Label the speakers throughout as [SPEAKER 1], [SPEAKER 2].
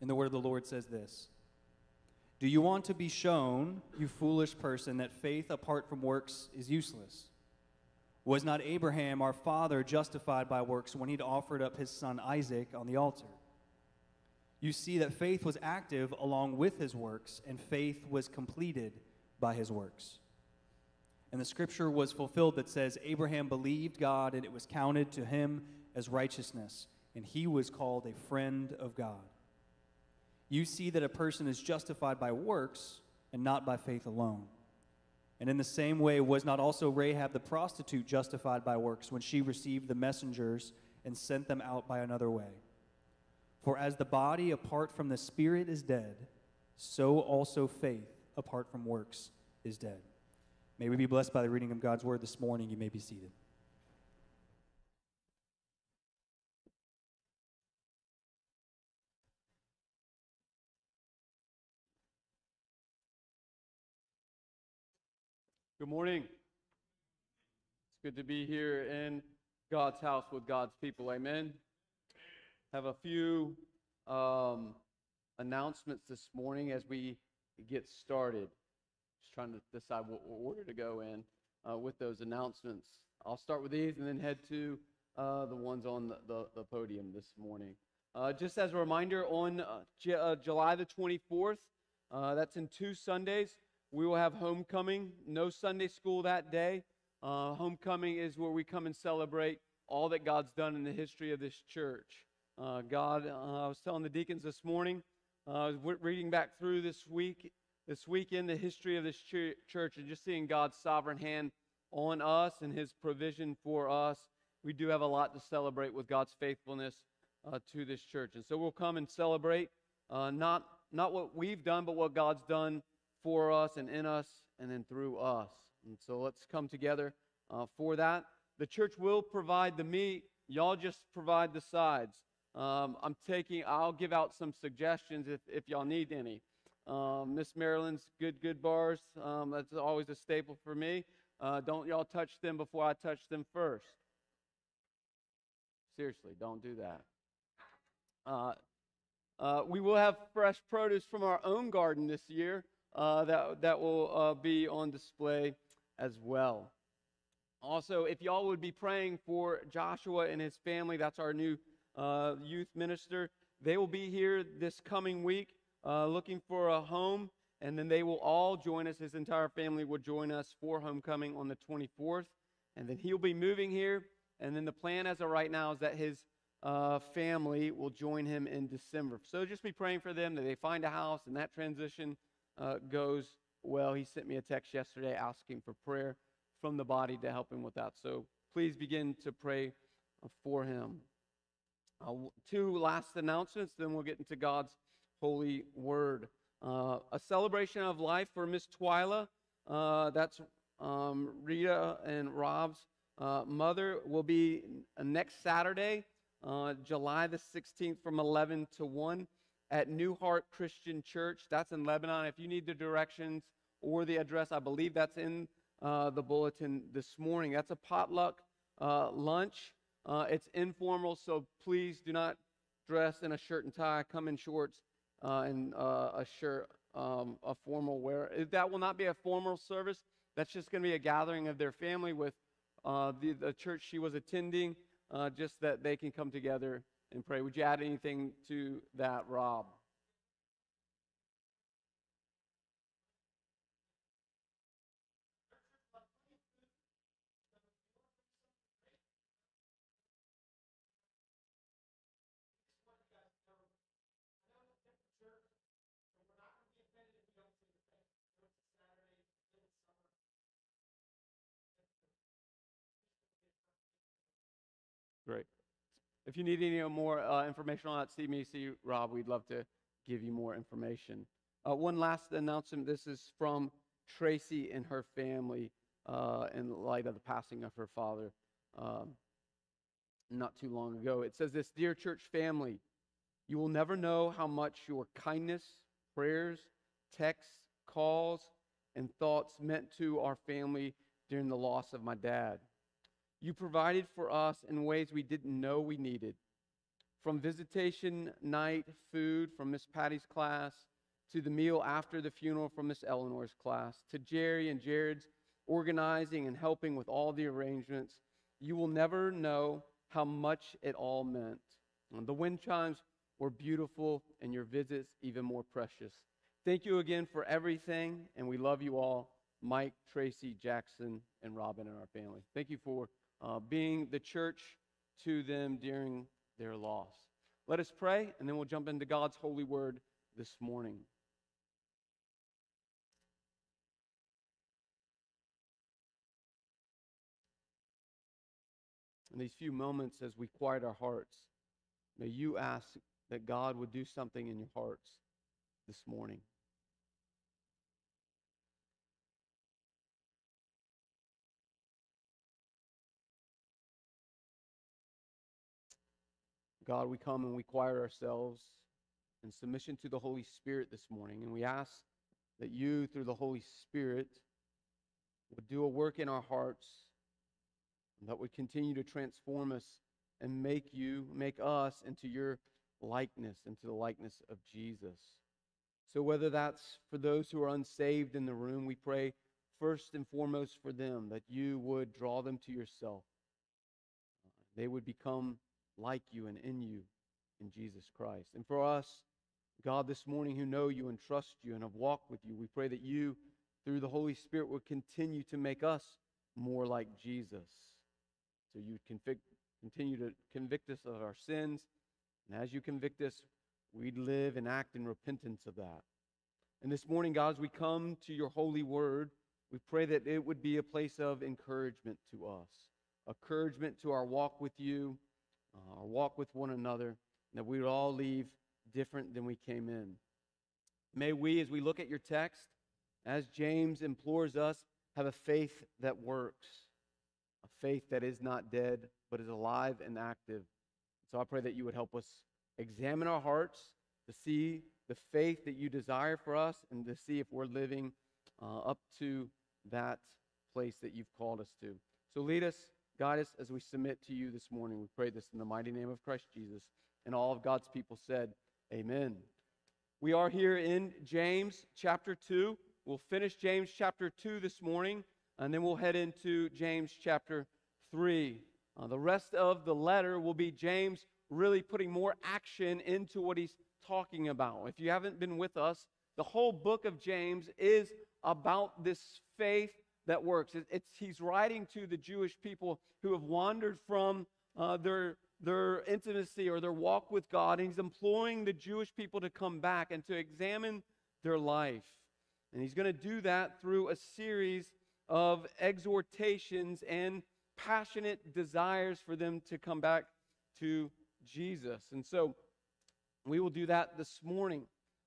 [SPEAKER 1] And the word of the Lord says this Do you want to be shown, you foolish person, that faith apart from works is useless? Was not Abraham, our father, justified by works when he'd offered up his son Isaac on the altar? You see that faith was active along with his works, and faith was completed by his works. And the scripture was fulfilled that says, Abraham believed God, and it was counted to him as righteousness, and he was called a friend of God. You see that a person is justified by works and not by faith alone. And in the same way, was not also Rahab the prostitute justified by works when she received the messengers and sent them out by another way? For as the body apart from the spirit is dead, so also faith apart from works is dead. May we be blessed by the reading of God's word this morning. You may be seated.
[SPEAKER 2] Good morning. It's good to be here in God's house with God's people. Amen. Have a few um, announcements this morning as we get started. Just trying to decide what order to go in uh, with those announcements. I'll start with these and then head to uh, the ones on the, the, the podium this morning. Uh, just as a reminder, on uh, J- uh, July the 24th, uh, that's in two Sundays, we will have homecoming. No Sunday school that day. Uh, homecoming is where we come and celebrate all that God's done in the history of this church. Uh, God, uh, I was telling the deacons this morning, uh, I was reading back through this week, this weekend, the history of this ch- church, and just seeing God's sovereign hand on us and His provision for us. We do have a lot to celebrate with God's faithfulness uh, to this church, and so we'll come and celebrate uh, not not what we've done, but what God's done for us and in us and then through us. And so let's come together uh, for that. The church will provide the meat. Y'all just provide the sides. Um, I'm taking, I'll give out some suggestions if, if y'all need any. Um, Miss Maryland's good, good bars. Um, that's always a staple for me. Uh, don't y'all touch them before I touch them first. Seriously, don't do that. Uh, uh, we will have fresh produce from our own garden this year uh, that, that will uh, be on display as well. Also, if y'all would be praying for Joshua and his family, that's our new uh, youth minister. They will be here this coming week uh, looking for a home, and then they will all join us. His entire family will join us for homecoming on the 24th, and then he'll be moving here. And then the plan as of right now is that his uh, family will join him in December. So just be praying for them that they find a house and that transition uh, goes well. He sent me a text yesterday asking for prayer from the body to help him with that. So please begin to pray uh, for him. Uh, two last announcements, then we'll get into God's holy word. Uh, a celebration of life for Miss Twyla. Uh, that's um, Rita and Rob's uh, mother. Will be next Saturday, July the 16th, from 11 to 1 at New Heart Christian Church. That's in Lebanon. If you need the directions or the address, I believe that's in uh, the bulletin this morning. That's a potluck uh, lunch. Uh, it's informal, so please do not dress in a shirt and tie. Come in shorts uh, and uh, a shirt, um, a formal wear. That will not be a formal service. That's just going to be a gathering of their family with uh, the, the church she was attending, just that they can come together and pray. Would you add anything to that, Rob? Great. If you need any more uh, information on that, see me, see Rob. We'd love to give you more information. Uh, one last announcement. This is from Tracy and her family uh, in light of the passing of her father um, not too long ago. It says this Dear church family, you will never know how much your kindness, prayers, texts, calls, and thoughts meant to our family during the loss of my dad. You provided for us in ways we didn't know we needed. from visitation night food from Miss Patty's class to the meal after the funeral from Miss Eleanor's class to Jerry and Jared's organizing and helping with all the arrangements, you will never know how much it all meant. And the wind chimes were beautiful and your visits even more precious. Thank you again for everything, and we love you all. Mike, Tracy, Jackson, and Robin, and our family. Thank you for uh, being the church to them during their loss. Let us pray, and then we'll jump into God's holy word this morning. In these few moments, as we quiet our hearts, may you ask that God would do something in your hearts this morning. God, we come and we quiet ourselves in submission to the Holy Spirit this morning, and we ask that you, through the Holy Spirit, would do a work in our hearts that would continue to transform us and make you, make us into your likeness, into the likeness of Jesus. So, whether that's for those who are unsaved in the room, we pray first and foremost for them that you would draw them to yourself. They would become like you and in you in Jesus Christ. And for us, God, this morning who know you and trust you and have walked with you, we pray that you, through the Holy Spirit, would continue to make us more like Jesus. So you convict, continue to convict us of our sins. And as you convict us, we'd live and act in repentance of that. And this morning, God, as we come to your holy word, we pray that it would be a place of encouragement to us, encouragement to our walk with you, uh, our walk with one another, that we would all leave different than we came in. May we, as we look at your text, as James implores us, have a faith that works, a faith that is not dead, but is alive and active. So I pray that you would help us examine our hearts to see the faith that you desire for us and to see if we're living uh, up to that place that you've called us to. So lead us Guide us as we submit to you this morning. We pray this in the mighty name of Christ Jesus. And all of God's people said, Amen. We are here in James chapter 2. We'll finish James chapter 2 this morning, and then we'll head into James chapter 3. Uh, the rest of the letter will be James really putting more action into what he's talking about. If you haven't been with us, the whole book of James is about this faith that works. It, it's, he's writing to the Jewish people who have wandered from uh, their, their intimacy or their walk with God, and he's imploring the Jewish people to come back and to examine their life. And he's going to do that through a series of exhortations and passionate desires for them to come back to Jesus. And so we will do that this morning.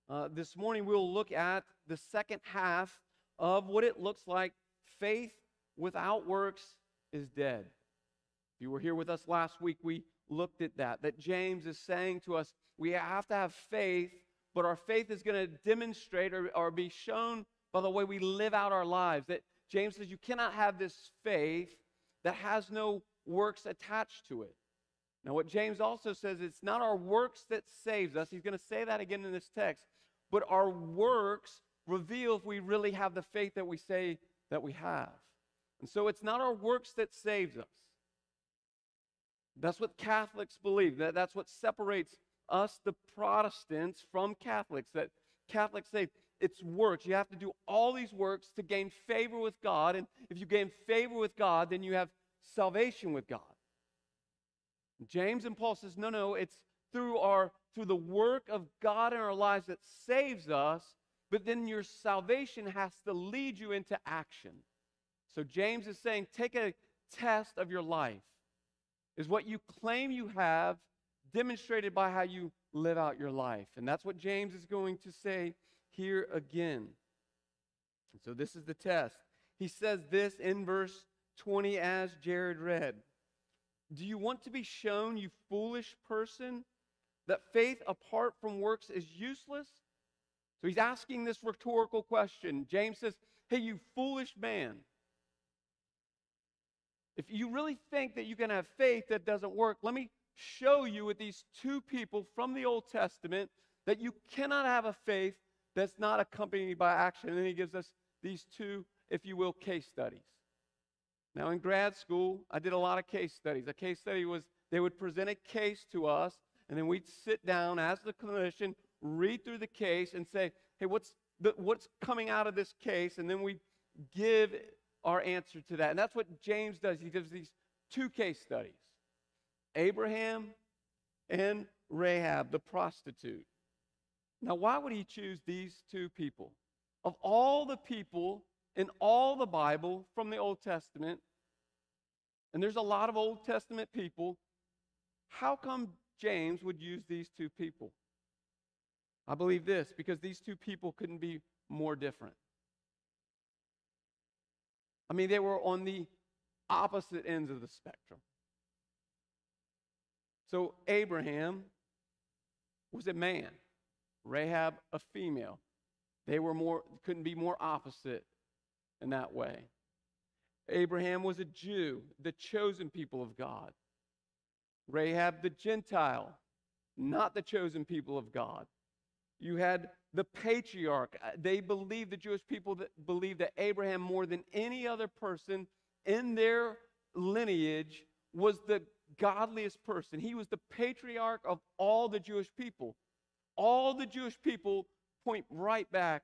[SPEAKER 2] Uh, this morning, we'll look at the second half of what it looks like faith without works is dead. If you were here with us last week, we looked at that. That James is saying to us, we have to have faith, but our faith is going to demonstrate or, or be shown by the way we live out our lives. That James says you cannot have this faith that has no works attached to it. Now, what James also says, it's not our works that saves us. He's going to say that again in this text. But our works reveal if we really have the faith that we say that we have. And so it's not our works that saves us. That's what Catholics believe. That, that's what separates us, the Protestants, from Catholics. That Catholics say it's works. You have to do all these works to gain favor with God. And if you gain favor with God, then you have salvation with God. James and Paul says, no, no, it's through our through the work of God in our lives that saves us but then your salvation has to lead you into action. So James is saying, take a test of your life. Is what you claim you have demonstrated by how you live out your life. And that's what James is going to say here again. So this is the test. He says this in verse 20 as Jared read. Do you want to be shown, you foolish person, that faith apart from works is useless? So he's asking this rhetorical question. James says, Hey, you foolish man. If you really think that you can have faith that doesn't work, let me show you with these two people from the Old Testament that you cannot have a faith that's not accompanied by action. And then he gives us these two, if you will, case studies. Now, in grad school, I did a lot of case studies. A case study was they would present a case to us, and then we'd sit down as the clinician, read through the case, and say, hey, what's, the, what's coming out of this case? And then we give our answer to that. And that's what James does. He gives these two case studies Abraham and Rahab, the prostitute. Now, why would he choose these two people? Of all the people in all the Bible from the Old Testament, and there's a lot of Old Testament people, how come James would use these two people? I believe this because these two people couldn't be more different. I mean, they were on the opposite ends of the spectrum. So, Abraham was a man, Rahab, a female. They were more, couldn't be more opposite in that way. Abraham was a Jew, the chosen people of God. Rahab, the Gentile, not the chosen people of God. You had the patriarch. Uh, they believed, the Jewish people that believed that Abraham, more than any other person in their lineage, was the godliest person. He was the patriarch of all the Jewish people. All the Jewish people point right back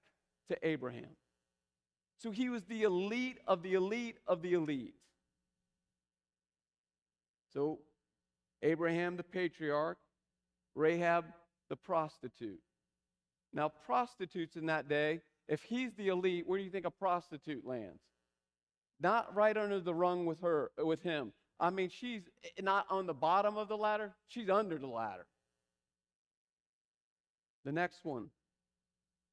[SPEAKER 2] to Abraham. So he was the elite of the elite of the elite. So Abraham, the patriarch, Rahab, the prostitute. Now, prostitutes in that day, if he's the elite, where do you think a prostitute lands? Not right under the rung with her, with him. I mean, she's not on the bottom of the ladder, she's under the ladder. The next one,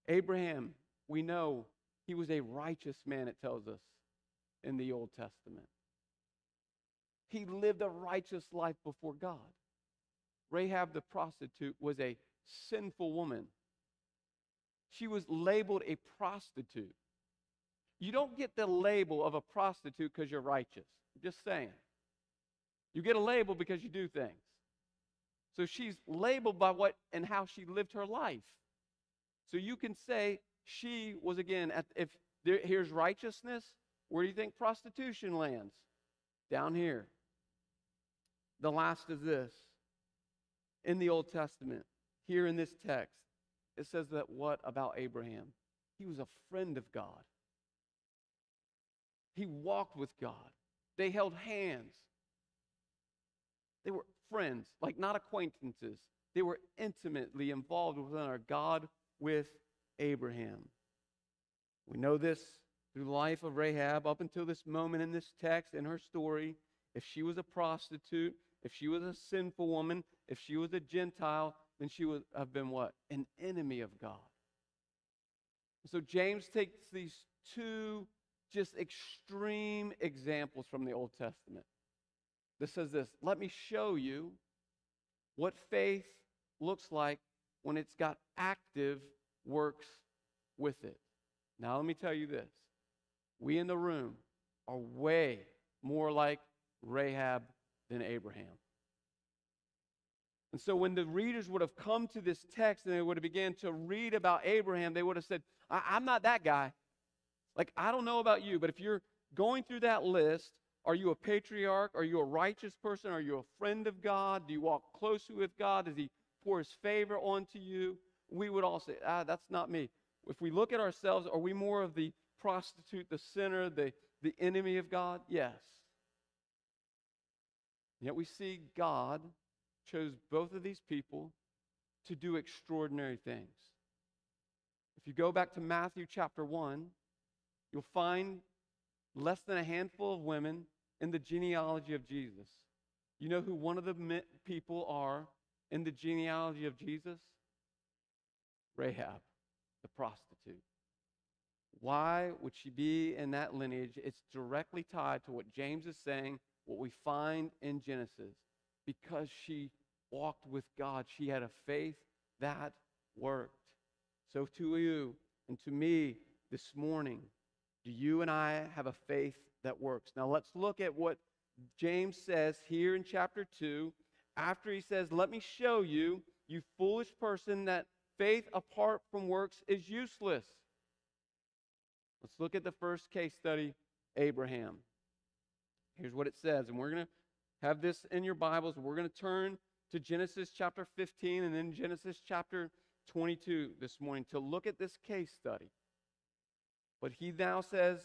[SPEAKER 2] Abraham, we know he was a righteous man, it tells us in the Old Testament. He lived a righteous life before God. Rahab the prostitute was a sinful woman. She was labeled a prostitute. You don't get the label of a prostitute because you're righteous. I'm just saying. You get a label because you do things. So she's labeled by what and how she lived her life. So you can say she was again at, if there, here's righteousness, where do you think prostitution lands? Down here. The last is this. In the Old Testament, here in this text, it says that what about Abraham? He was a friend of God. He walked with God. They held hands. They were friends, like not acquaintances. They were intimately involved within our God with Abraham. We know this through the life of Rahab up until this moment in this text in her story. If she was a prostitute, if she was a sinful woman, if she was a Gentile, then she would have been what? An enemy of God. So James takes these two just extreme examples from the Old Testament. This says this let me show you what faith looks like when it's got active works with it. Now, let me tell you this we in the room are way more like Rahab than Abraham. And so when the readers would have come to this text and they would have began to read about Abraham, they would have said, I- am not that guy. Like, I don't know about you, but if you're going through that list, are you a patriarch? Are you a righteous person? Are you a friend of God? Do you walk closely with God? Does He pour His favor onto you? We would all say, ah, that's not me. If we look at ourselves, are we more of the prostitute, the sinner, the, the enemy of God? Yes. Yet we see God chose both of these people to do extraordinary things. If you go back to Matthew chapter 1, you'll find less than a handful of women in the genealogy of Jesus. You know who one of the people are in the genealogy of Jesus? Rahab, the prostitute. Why would she be in that lineage? It's directly tied to what James is saying, what we find in Genesis. Because she walked with God, she had a faith that worked. So, to you and to me this morning, do you and I have a faith that works? Now, let's look at what James says here in chapter 2 after he says, Let me show you, you foolish person, that faith apart from works is useless. Let's look at the first case study Abraham. Here's what it says, and we're going to have this in your Bibles. We're going to turn to Genesis chapter 15 and then Genesis chapter 22 this morning to look at this case study. But he now says,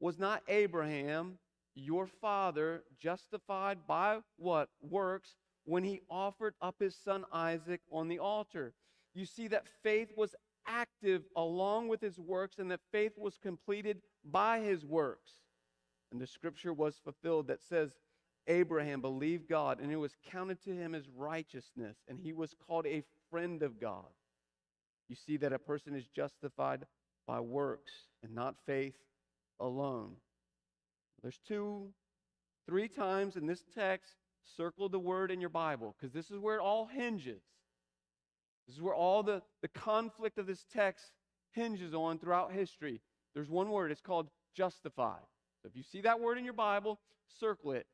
[SPEAKER 2] Was not Abraham, your father, justified by what? Works when he offered up his son Isaac on the altar. You see that faith was active along with his works, and that faith was completed by his works. And the scripture was fulfilled that says, Abraham believed God, and it was counted to him as righteousness, and he was called a friend of God. You see that a person is justified by works and not faith alone. There's two, three times in this text, circle the word in your Bible, because this is where it all hinges. This is where all the, the conflict of this text hinges on throughout history. There's one word, it's called justified. So if you see that word in your Bible, circle it.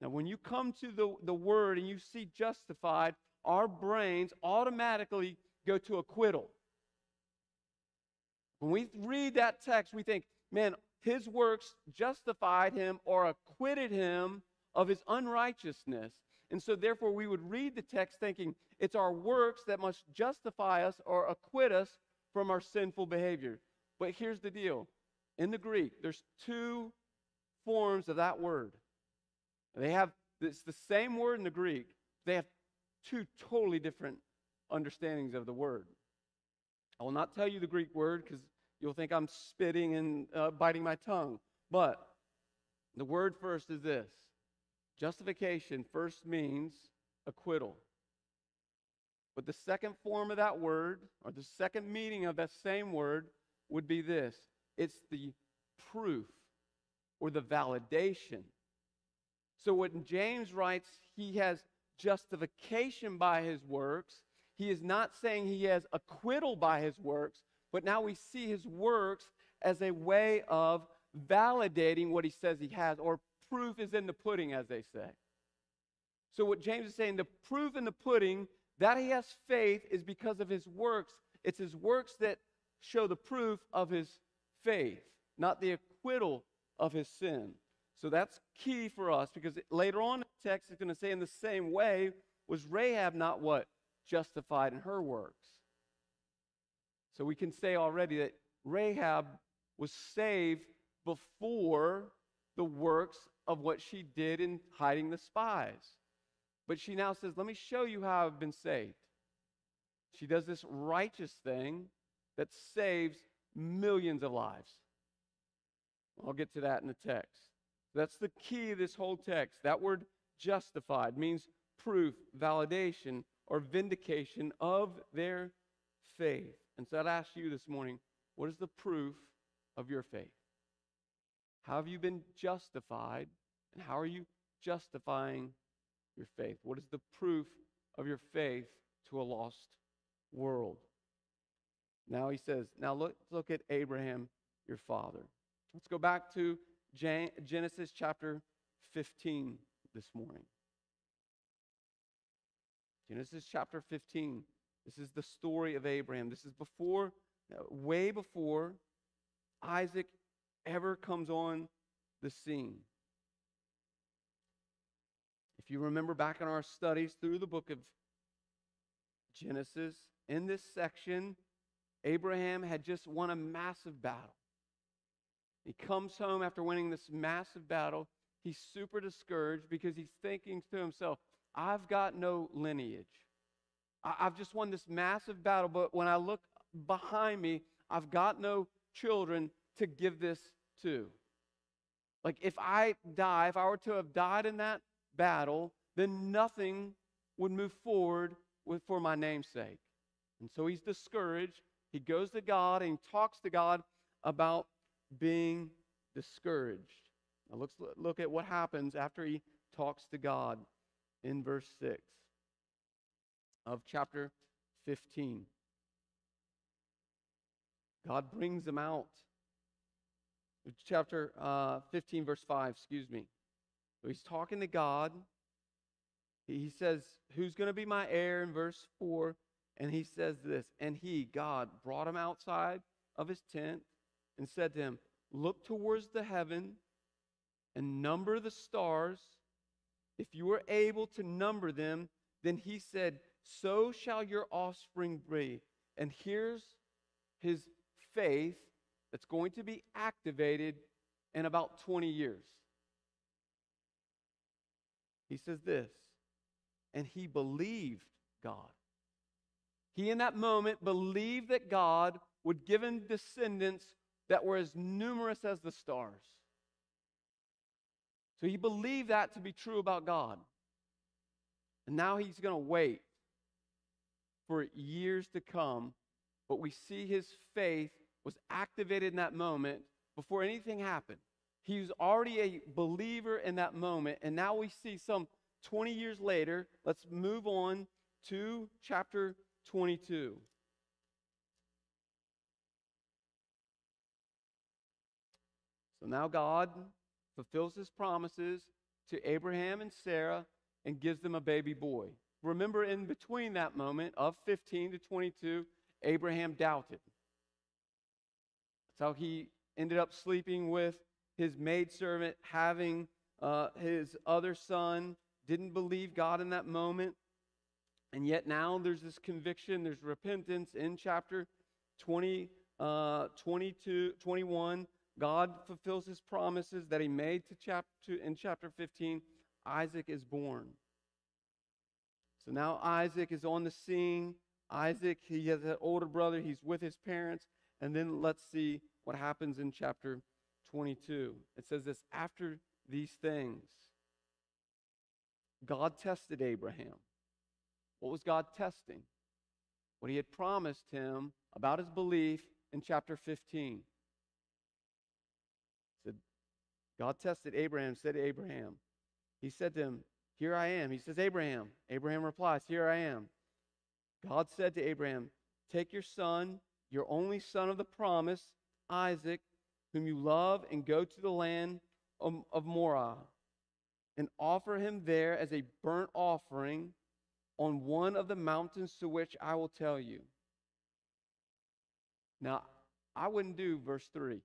[SPEAKER 2] Now, when you come to the, the word and you see justified, our brains automatically go to acquittal. When we read that text, we think, man, his works justified him or acquitted him of his unrighteousness. And so, therefore, we would read the text thinking it's our works that must justify us or acquit us from our sinful behavior. But here's the deal in the Greek, there's two forms of that word. They have, it's the same word in the Greek, they have two totally different understandings of the word. I will not tell you the Greek word because you'll think I'm spitting and uh, biting my tongue. But the word first is this justification first means acquittal. But the second form of that word, or the second meaning of that same word, would be this it's the proof or the validation. So when James writes he has justification by his works, he is not saying he has acquittal by his works, but now we see his works as a way of validating what he says he has, or proof is in the pudding, as they say. So, what James is saying, the proof in the pudding that he has faith is because of his works. It's his works that show the proof of his faith, not the acquittal of his sin. So that's key for us because later on in the text it's going to say in the same way was Rahab not what? Justified in her works. So we can say already that Rahab was saved before the works of what she did in hiding the spies. But she now says, Let me show you how I've been saved. She does this righteous thing that saves millions of lives. I'll get to that in the text. That's the key of this whole text. That word justified means proof, validation, or vindication of their faith. And so I'd ask you this morning what is the proof of your faith? How have you been justified? And how are you justifying your faith? What is the proof of your faith to a lost world? Now he says, now look, look at Abraham, your father. Let's go back to Genesis chapter 15 this morning. Genesis chapter 15. This is the story of Abraham. This is before, uh, way before Isaac ever comes on the scene. If you remember back in our studies through the book of Genesis, in this section, Abraham had just won a massive battle. He comes home after winning this massive battle. He's super discouraged because he's thinking to himself, I've got no lineage. I've just won this massive battle, but when I look behind me, I've got no children to give this to. Like, if I die, if I were to have died in that battle, then nothing would move forward with, for my namesake. And so he's discouraged. He goes to God and he talks to God about being discouraged. Now let's look at what happens after he talks to God in verse 6 of chapter 15. God brings them out. Chapter uh, 15, verse 5, excuse me. So he's talking to God, he says, Who's going to be my heir in verse 4? And he says this, and he, God, brought him outside of his tent and said to him, Look towards the heaven and number the stars. If you are able to number them, then he said, So shall your offspring be. And here's his faith that's going to be activated in about 20 years. He says this, and he believed God. He, in that moment, believed that God would give him descendants that were as numerous as the stars. So he believed that to be true about God. And now he's going to wait for years to come. But we see his faith was activated in that moment before anything happened. He was already a believer in that moment. And now we see some 20 years later. Let's move on to chapter 22. So now God fulfills his promises to Abraham and Sarah and gives them a baby boy. Remember, in between that moment of 15 to 22, Abraham doubted. That's how he ended up sleeping with his maidservant, having uh, his other son, didn't believe God in that moment. And yet now there's this conviction, there's repentance in chapter 20, uh, 22, 21. God fulfills his promises that he made to chapter in chapter 15. Isaac is born. So now Isaac is on the scene. Isaac, he has an older brother, he's with his parents. And then let's see what happens in chapter 22. It says this after these things, God tested Abraham. What was God testing? What he had promised him about his belief in chapter 15. said, God tested Abraham, said to Abraham, He said to him, Here I am. He says, Abraham. Abraham replies, Here I am. God said to Abraham, Take your son, your only son of the promise, Isaac, whom you love, and go to the land of, of Moriah, and offer him there as a burnt offering on one of the mountains to which I will tell you. Now, I wouldn't do verse 3.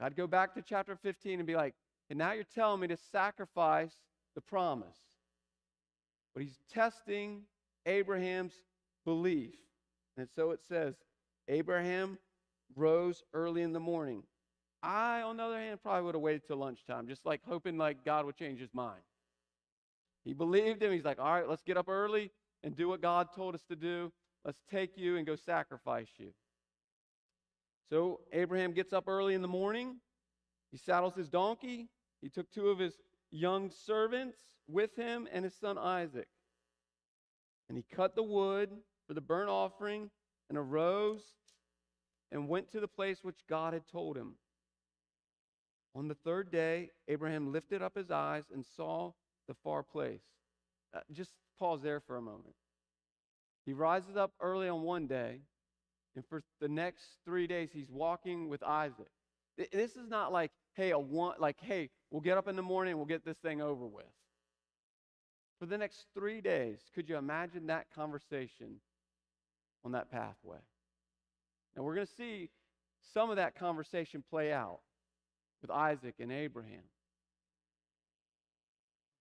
[SPEAKER 2] I'd go back to chapter 15 and be like, and now you're telling me to sacrifice the promise. But he's testing Abraham's belief. And so it says, Abraham rose early in the morning. I, on the other hand, probably would have waited till lunchtime, just like hoping like God would change his mind. He believed him. He's like, all right, let's get up early and do what God told us to do. Let's take you and go sacrifice you. So Abraham gets up early in the morning. He saddles his donkey. He took two of his young servants with him and his son Isaac. And he cut the wood for the burnt offering and arose and went to the place which God had told him. On the third day, Abraham lifted up his eyes and saw the far place. Uh, just pause there for a moment. He rises up early on one day, and for the next three days, he's walking with Isaac. This is not like, hey, a one, like, hey, we'll get up in the morning, we'll get this thing over with. For the next three days, could you imagine that conversation on that pathway? Now, we're going to see some of that conversation play out with Isaac and Abraham.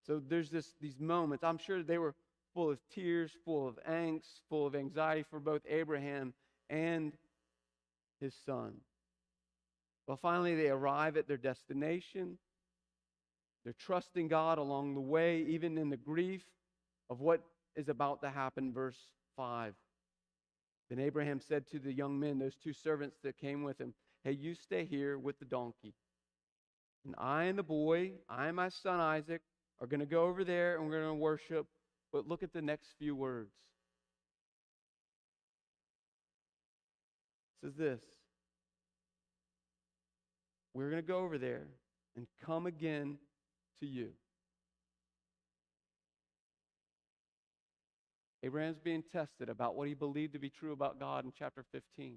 [SPEAKER 2] So there's this these moments. I'm sure they were full of tears, full of angst, full of anxiety for both Abraham and his son. Well, finally they arrive at their destination. They're trusting God along the way, even in the grief of what is about to happen. Verse 5. Then Abraham said to the young men, those two servants that came with him, Hey, you stay here with the donkey. And I and the boy, I and my son Isaac, are going to go over there and we're going to worship. But look at the next few words. Says this We're going to go over there and come again to you. Abraham's being tested about what he believed to be true about God in chapter 15.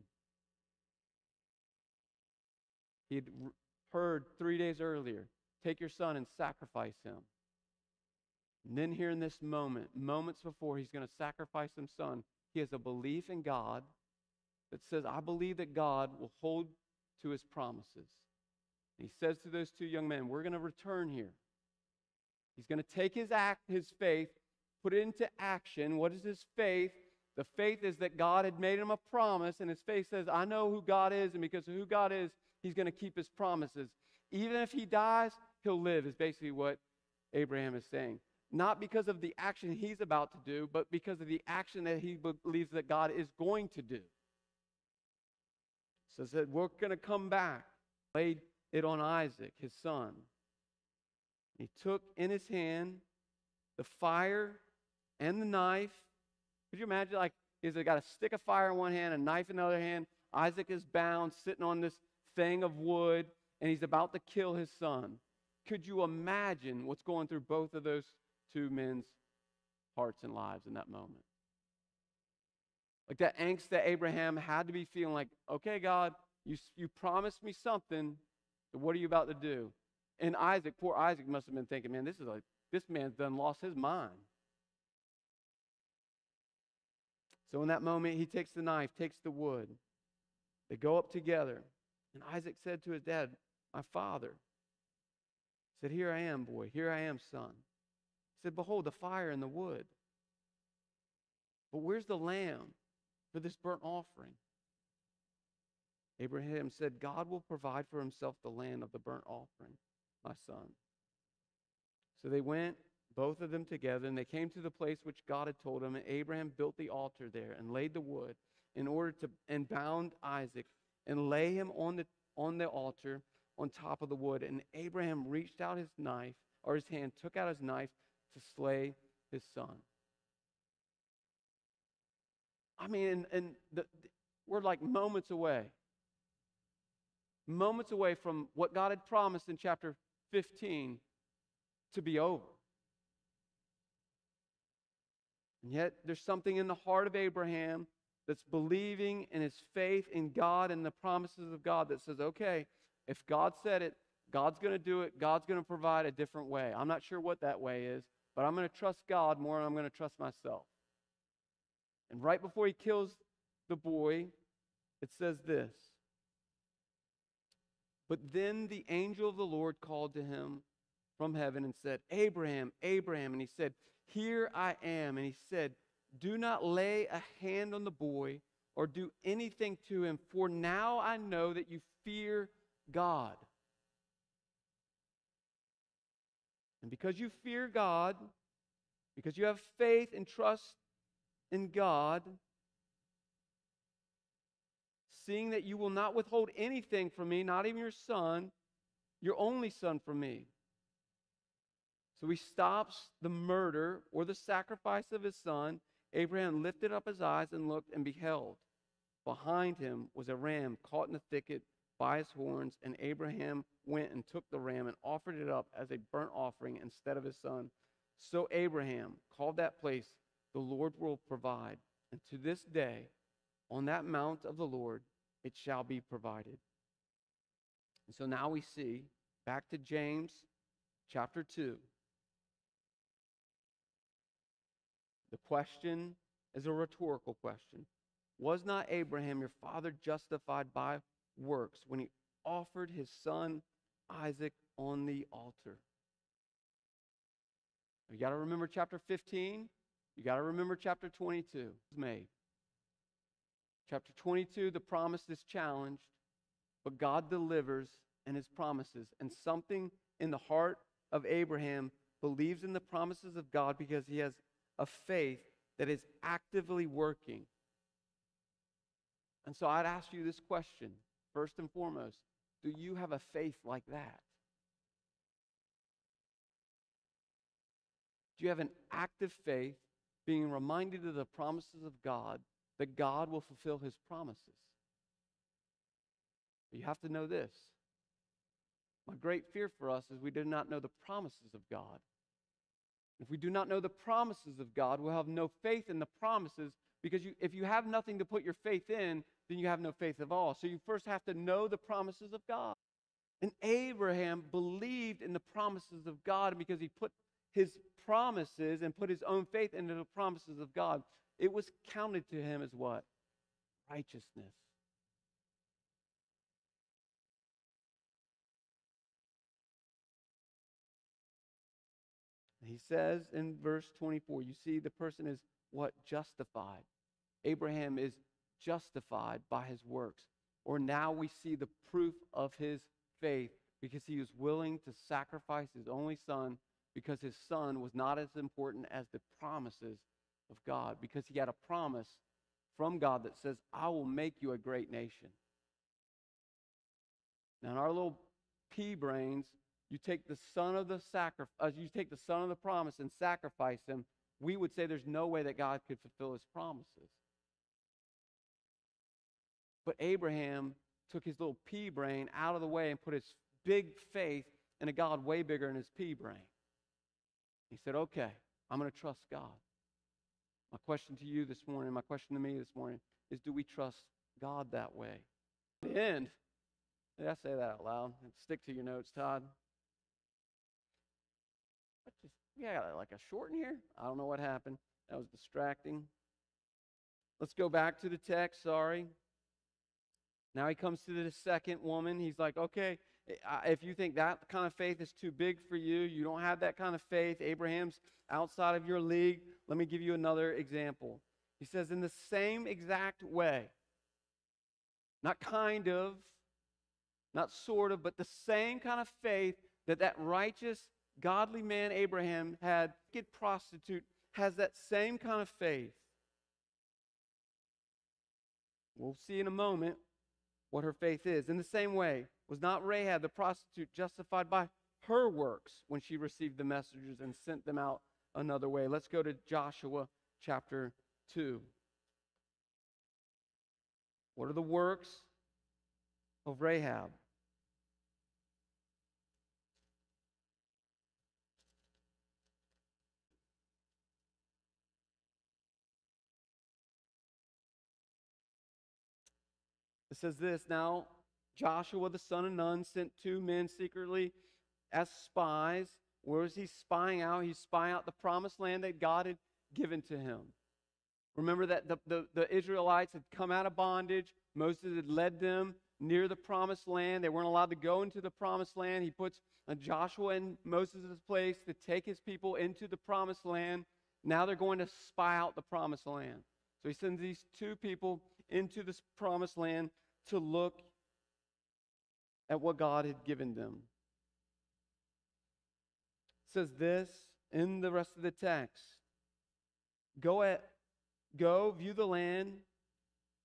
[SPEAKER 2] He had heard three days earlier take your son and sacrifice him. And then here in this moment, moments before he's going to sacrifice his son, he has a belief in God that says, I believe that God will hold to his promises. And he says to those two young men, We're going to return here. He's going to take his act, his faith, put it into action. What is his faith? The faith is that God had made him a promise, and his faith says, I know who God is, and because of who God is, he's going to keep his promises. Even if he dies, he'll live, is basically what Abraham is saying. Not because of the action he's about to do, but because of the action that he believes that God is going to do. So said, We're going to come back. Laid it on Isaac, his son. He took in his hand the fire and the knife. Could you imagine, like, he's got a stick of fire in one hand, a knife in the other hand. Isaac is bound, sitting on this thing of wood, and he's about to kill his son. Could you imagine what's going through both of those two men's hearts and lives in that moment? Like that angst that Abraham had to be feeling like, okay, God, you, you promised me something. What are you about to do? And Isaac, poor Isaac, must have been thinking, man, this is like, this man's done lost his mind. So in that moment, he takes the knife, takes the wood. They go up together. And Isaac said to his dad, My father. Said, Here I am, boy. Here I am, son. He said, Behold, the fire and the wood. But where's the lamb for this burnt offering? Abraham said, God will provide for himself the land of the burnt offering, my son. So they went, both of them together, and they came to the place which God had told him. And Abraham built the altar there and laid the wood in order to and bound Isaac and lay him on the on the altar on top of the wood. And Abraham reached out his knife or his hand, took out his knife to slay his son. I mean, and, and the, we're like moments away moments away from what God had promised in chapter 15 to be over. And yet, there's something in the heart of Abraham that's believing in his faith in God and the promises of God that says, okay, if God said it, God's going to do it. God's going to provide a different way. I'm not sure what that way is, but I'm going to trust God more than I'm going to trust myself. And right before he kills the boy, it says this but then the angel of the Lord called to him from heaven and said, Abraham, Abraham. And he said, Here I am. And he said, Do not lay a hand on the boy or do anything to him, for now I know that you fear God. And because you fear God, because you have faith and trust in God, seeing that you will not withhold anything from me, not even your son, your only son from me. So he stops the murder or the sacrifice of his son. Abraham lifted up his eyes and looked and beheld. Behind him was a ram caught in the thicket by his horns, and Abraham went and took the ram and offered it up as a burnt offering instead of his son. So Abraham called that place, The Lord will provide. And to this day, on that mount of the Lord, it shall be provided. And so now we see, back to James chapter 2. The question is a rhetorical question. Was not Abraham your father justified by works when he offered his son Isaac on the altar? You got to remember chapter 15. You got to remember chapter 22. It's made. Chapter 22, the promise is challenged, but God delivers and his promises. And something in the heart of Abraham believes in the promises of God because he has a faith that is actively working. And so I'd ask you this question first and foremost Do you have a faith like that? Do you have an active faith being reminded of the promises of God that God will fulfill his promises. But you have to know this. My great fear for us is we do not know the promises of God. If we do not know the promises of God, we'll have no faith in the promises because you, if you have nothing to put your faith in, then you have no faith at all. So you first have to know the promises of God. And Abraham believed in the promises of God because he put his promises and put his own faith into the promises of God, it was counted to him as what? Righteousness. He says in verse 24, you see, the person is what? Justified. Abraham is justified by his works. Or now we see the proof of his faith because he was willing to sacrifice his only son because his son was not as important as the promises of God, because he had a promise from God that says, I will make you a great nation. Now, in our little pea brains, you take the son of the sacrifice, uh, you take the son of the promise and sacrifice him, we would say there's no way that God could fulfill his promises. But Abraham took his little pea brain out of the way and put his big faith in a God way bigger than his pea brain. He said, Okay, I'm going to trust God. My question to you this morning, my question to me this morning is do we trust God that way? the end, did I say that out loud? Stick to your notes, Todd. What just, yeah, like a short in here? I don't know what happened. That was distracting. Let's go back to the text. Sorry. Now he comes to the second woman. He's like, okay, if you think that kind of faith is too big for you, you don't have that kind of faith, Abraham's outside of your league, let me give you another example. He says, in the same exact way, not kind of, not sort of, but the same kind of faith that that righteous, godly man Abraham had, get prostitute, has that same kind of faith. We'll see in a moment what her faith is. In the same way, was not Rahab the prostitute justified by her works when she received the messengers and sent them out another way? Let's go to Joshua chapter 2. What are the works of Rahab? It says this Now Joshua the son of Nun sent two men secretly as spies. Where was he spying out? He's spying out the promised land that God had given to him. Remember that the, the, the Israelites had come out of bondage. Moses had led them near the promised land. They weren't allowed to go into the promised land. He puts Joshua in Moses' place to take his people into the promised land. Now they're going to spy out the promised land. So he sends these two people into this promised land to look at what God had given them. It says this in the rest of the text. Go at go view the land,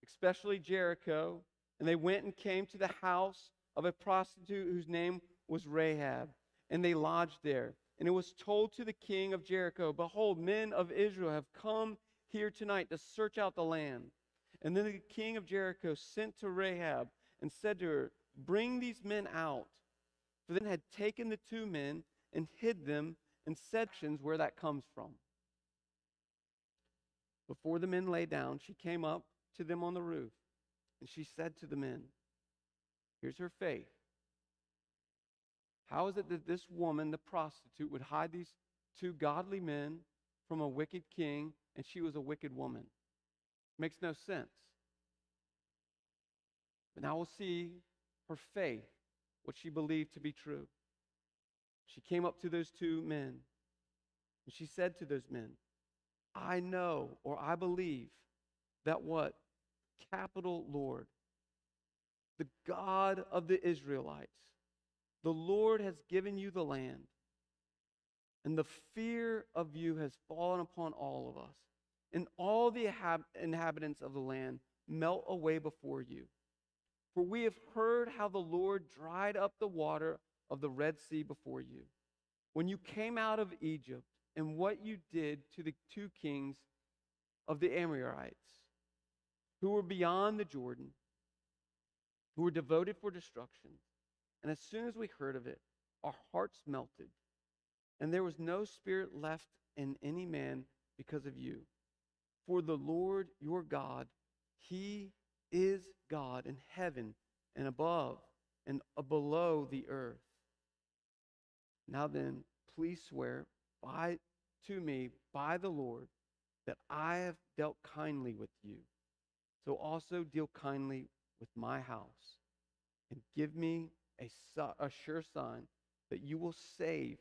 [SPEAKER 2] especially Jericho, and they went and came to the house of a prostitute whose name was Rahab, and they lodged there. And it was told to the king of Jericho, Behold, men of Israel have come here tonight to search out the land. And then the king of Jericho sent to Rahab and said to her, Bring these men out. For then had taken the two men and hid them in sections where that comes from. Before the men lay down, she came up to them on the roof, and she said to the men, Here's her faith. How is it that this woman, the prostitute, would hide these two godly men from a wicked king, and she was a wicked woman? Makes no sense. But now we'll see her faith, what she believed to be true. She came up to those two men and she said to those men, I know or I believe that what? Capital Lord, the God of the Israelites, the Lord has given you the land, and the fear of you has fallen upon all of us, and all the inhabitants of the land melt away before you. For we have heard how the Lord dried up the water of the Red Sea before you when you came out of Egypt, and what you did to the two kings of the Amorites who were beyond the Jordan, who were devoted for destruction. And as soon as we heard of it, our hearts melted, and there was no spirit left in any man because of you. For the Lord your God, He is God in heaven and above and below the earth. Now then, please swear by to me by the Lord that I have dealt kindly with you. So also deal kindly with my house and give me a, a sure sign that you will save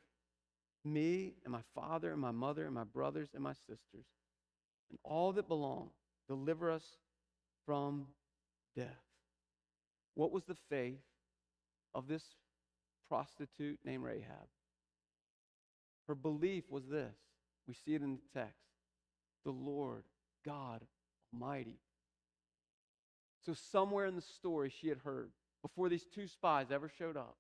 [SPEAKER 2] me and my father and my mother and my brothers and my sisters and all that belong. Deliver us from death. What was the faith of this prostitute named Rahab? Her belief was this. We see it in the text the Lord God Almighty. So, somewhere in the story, she had heard, before these two spies ever showed up,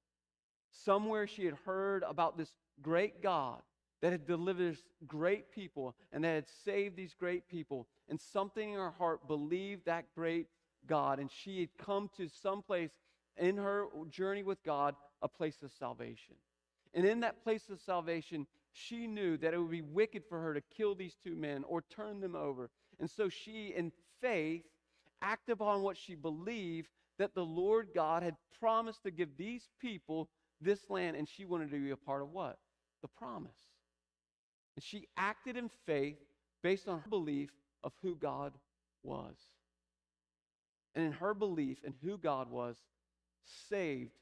[SPEAKER 2] somewhere she had heard about this great God that had delivered great people and that had saved these great people. And something in her heart believed that great God. And she had come to some place in her journey with God, a place of salvation. And in that place of salvation, she knew that it would be wicked for her to kill these two men or turn them over. And so she, in faith, acted upon what she believed that the Lord God had promised to give these people this land. And she wanted to be a part of what? The promise. And she acted in faith based on her belief of who God was. And in her belief in who God was, saved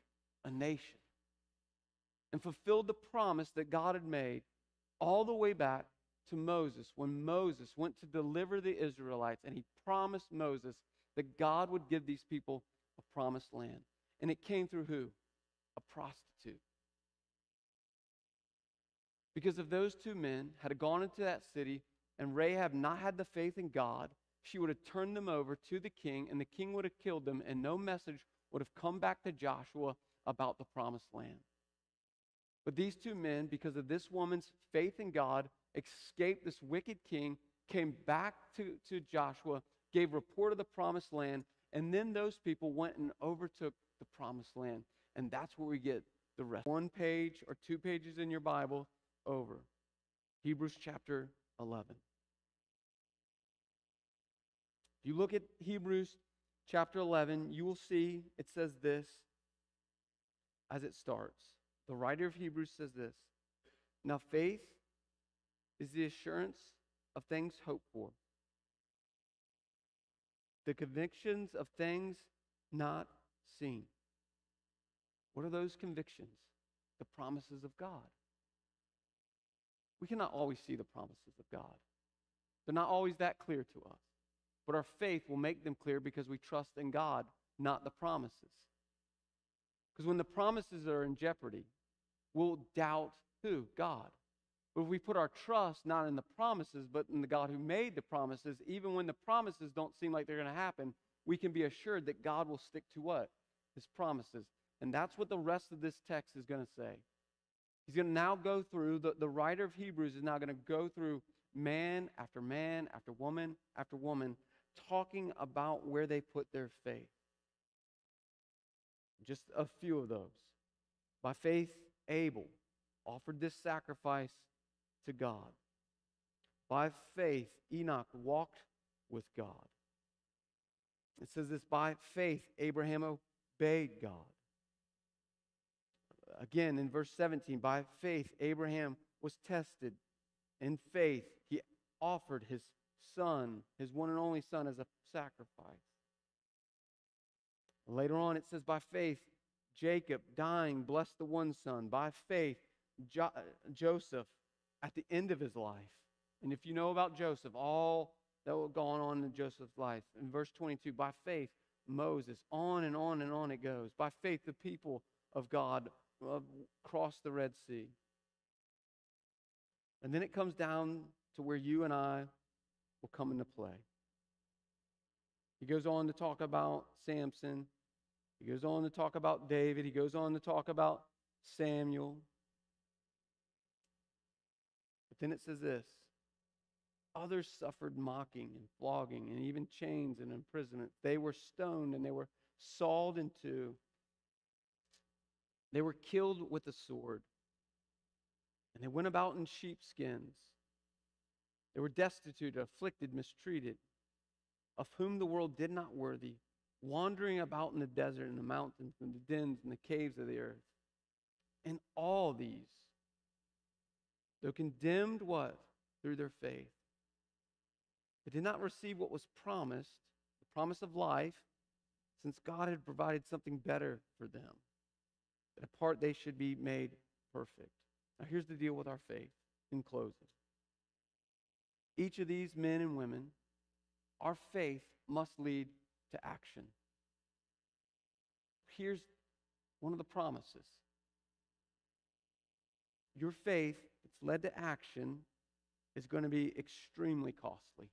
[SPEAKER 2] a nation and fulfilled the promise that God had made all the way back to Moses when Moses went to deliver the Israelites and he promised Moses that God would give these people a promised land. And it came through who? A prostitute. Because if those two men had gone into that city and Rahab not had the faith in God, she would have turned them over to the king and the king would have killed them and no message would have come back to Joshua about the promised land. But these two men, because of this woman's faith in God, escaped this wicked king, came back to, to Joshua, gave report of the promised land, and then those people went and overtook the promised land. And that's where we get the rest. One page or two pages in your Bible over. Hebrews chapter 11. If you look at Hebrews chapter 11, you will see it says this as it starts. The writer of Hebrews says this Now faith is the assurance of things hoped for, the convictions of things not seen. What are those convictions? The promises of God. We cannot always see the promises of God, they're not always that clear to us. But our faith will make them clear because we trust in God, not the promises. Because when the promises are in jeopardy, we'll doubt who? God. But if we put our trust not in the promises, but in the God who made the promises, even when the promises don't seem like they're going to happen, we can be assured that God will stick to what? His promises. And that's what the rest of this text is going to say. He's going to now go through, the, the writer of Hebrews is now going to go through man after man after woman after woman, talking about where they put their faith. Just a few of those. By faith, Abel offered this sacrifice to God. By faith, Enoch walked with God. It says this by faith, Abraham obeyed God. Again, in verse 17, by faith, Abraham was tested. In faith, he offered his son, his one and only son, as a sacrifice. Later on, it says, by faith, Jacob, dying, blessed the one son. By faith, jo- Joseph, at the end of his life. And if you know about Joseph, all that was going on in Joseph's life, in verse 22, by faith, Moses, on and on and on it goes. By faith, the people of God crossed the Red Sea. And then it comes down to where you and I will come into play. He goes on to talk about Samson he goes on to talk about David. He goes on to talk about Samuel. But then it says this others suffered mocking and flogging and even chains and imprisonment. They were stoned and they were sawed in two. They were killed with a sword. And they went about in sheepskins. They were destitute, afflicted, mistreated, of whom the world did not worthy wandering about in the desert and the mountains and the dens and the caves of the earth. And all these, though condemned what? Through their faith. They did not receive what was promised, the promise of life, since God had provided something better for them. Apart they should be made perfect. Now, here's the deal with our faith in closing. Each of these men and women, our faith must lead to action. Here's one of the promises your faith that's led to action is going to be extremely costly.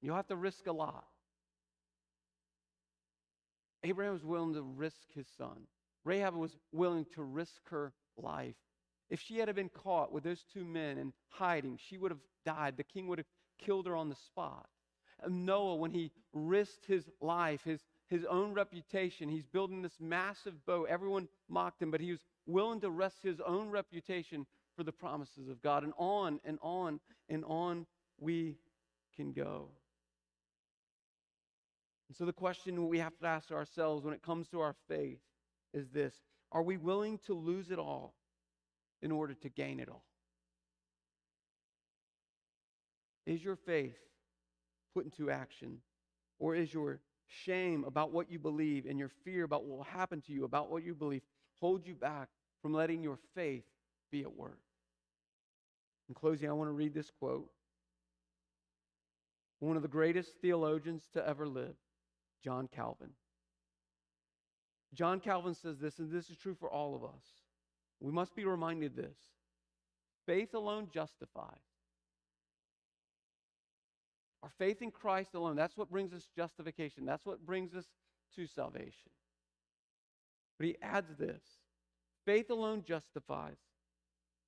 [SPEAKER 2] You'll have to risk a lot. Abraham was willing to risk his son. Rahab was willing to risk her life. If she had been caught with those two men and hiding, she would have died. The king would have killed her on the spot. And Noah, when he risked his life, his, his own reputation, he's building this massive boat. Everyone mocked him, but he was willing to risk his own reputation for the promises of God. And on and on and on we can go. And so the question we have to ask ourselves when it comes to our faith is this Are we willing to lose it all in order to gain it all? Is your faith put into action? Or is your shame about what you believe and your fear about what will happen to you, about what you believe, hold you back from letting your faith be at work? In closing, I want to read this quote. One of the greatest theologians to ever live, John Calvin. John Calvin says this, and this is true for all of us. We must be reminded this faith alone justifies. Our faith in Christ alone, that's what brings us justification. That's what brings us to salvation. But he adds this faith alone justifies,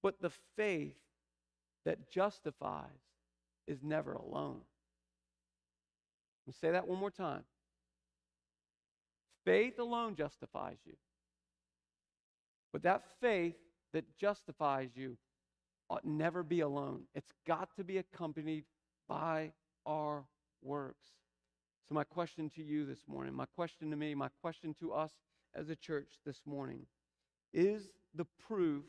[SPEAKER 2] but the faith that justifies is never alone. Let say that one more time. Faith alone justifies you. But that faith that justifies you ought never be alone. It's got to be accompanied by our works. So, my question to you this morning, my question to me, my question to us as a church this morning is the proof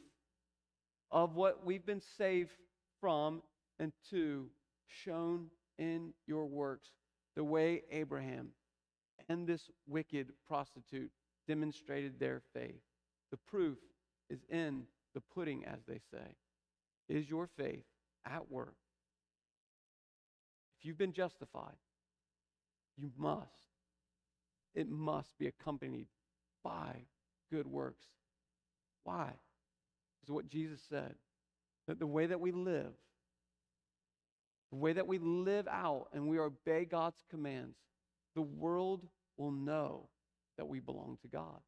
[SPEAKER 2] of what we've been saved from and to shown in your works, the way Abraham and this wicked prostitute demonstrated their faith. The proof is in the pudding, as they say. Is your faith at work? If you've been justified, you must, it must be accompanied by good works. Why? Because what Jesus said, that the way that we live, the way that we live out and we obey God's commands, the world will know that we belong to God.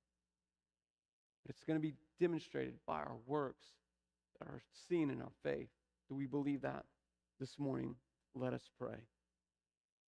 [SPEAKER 2] It's going to be demonstrated by our works that are seen in our faith. Do we believe that this morning? Let us pray.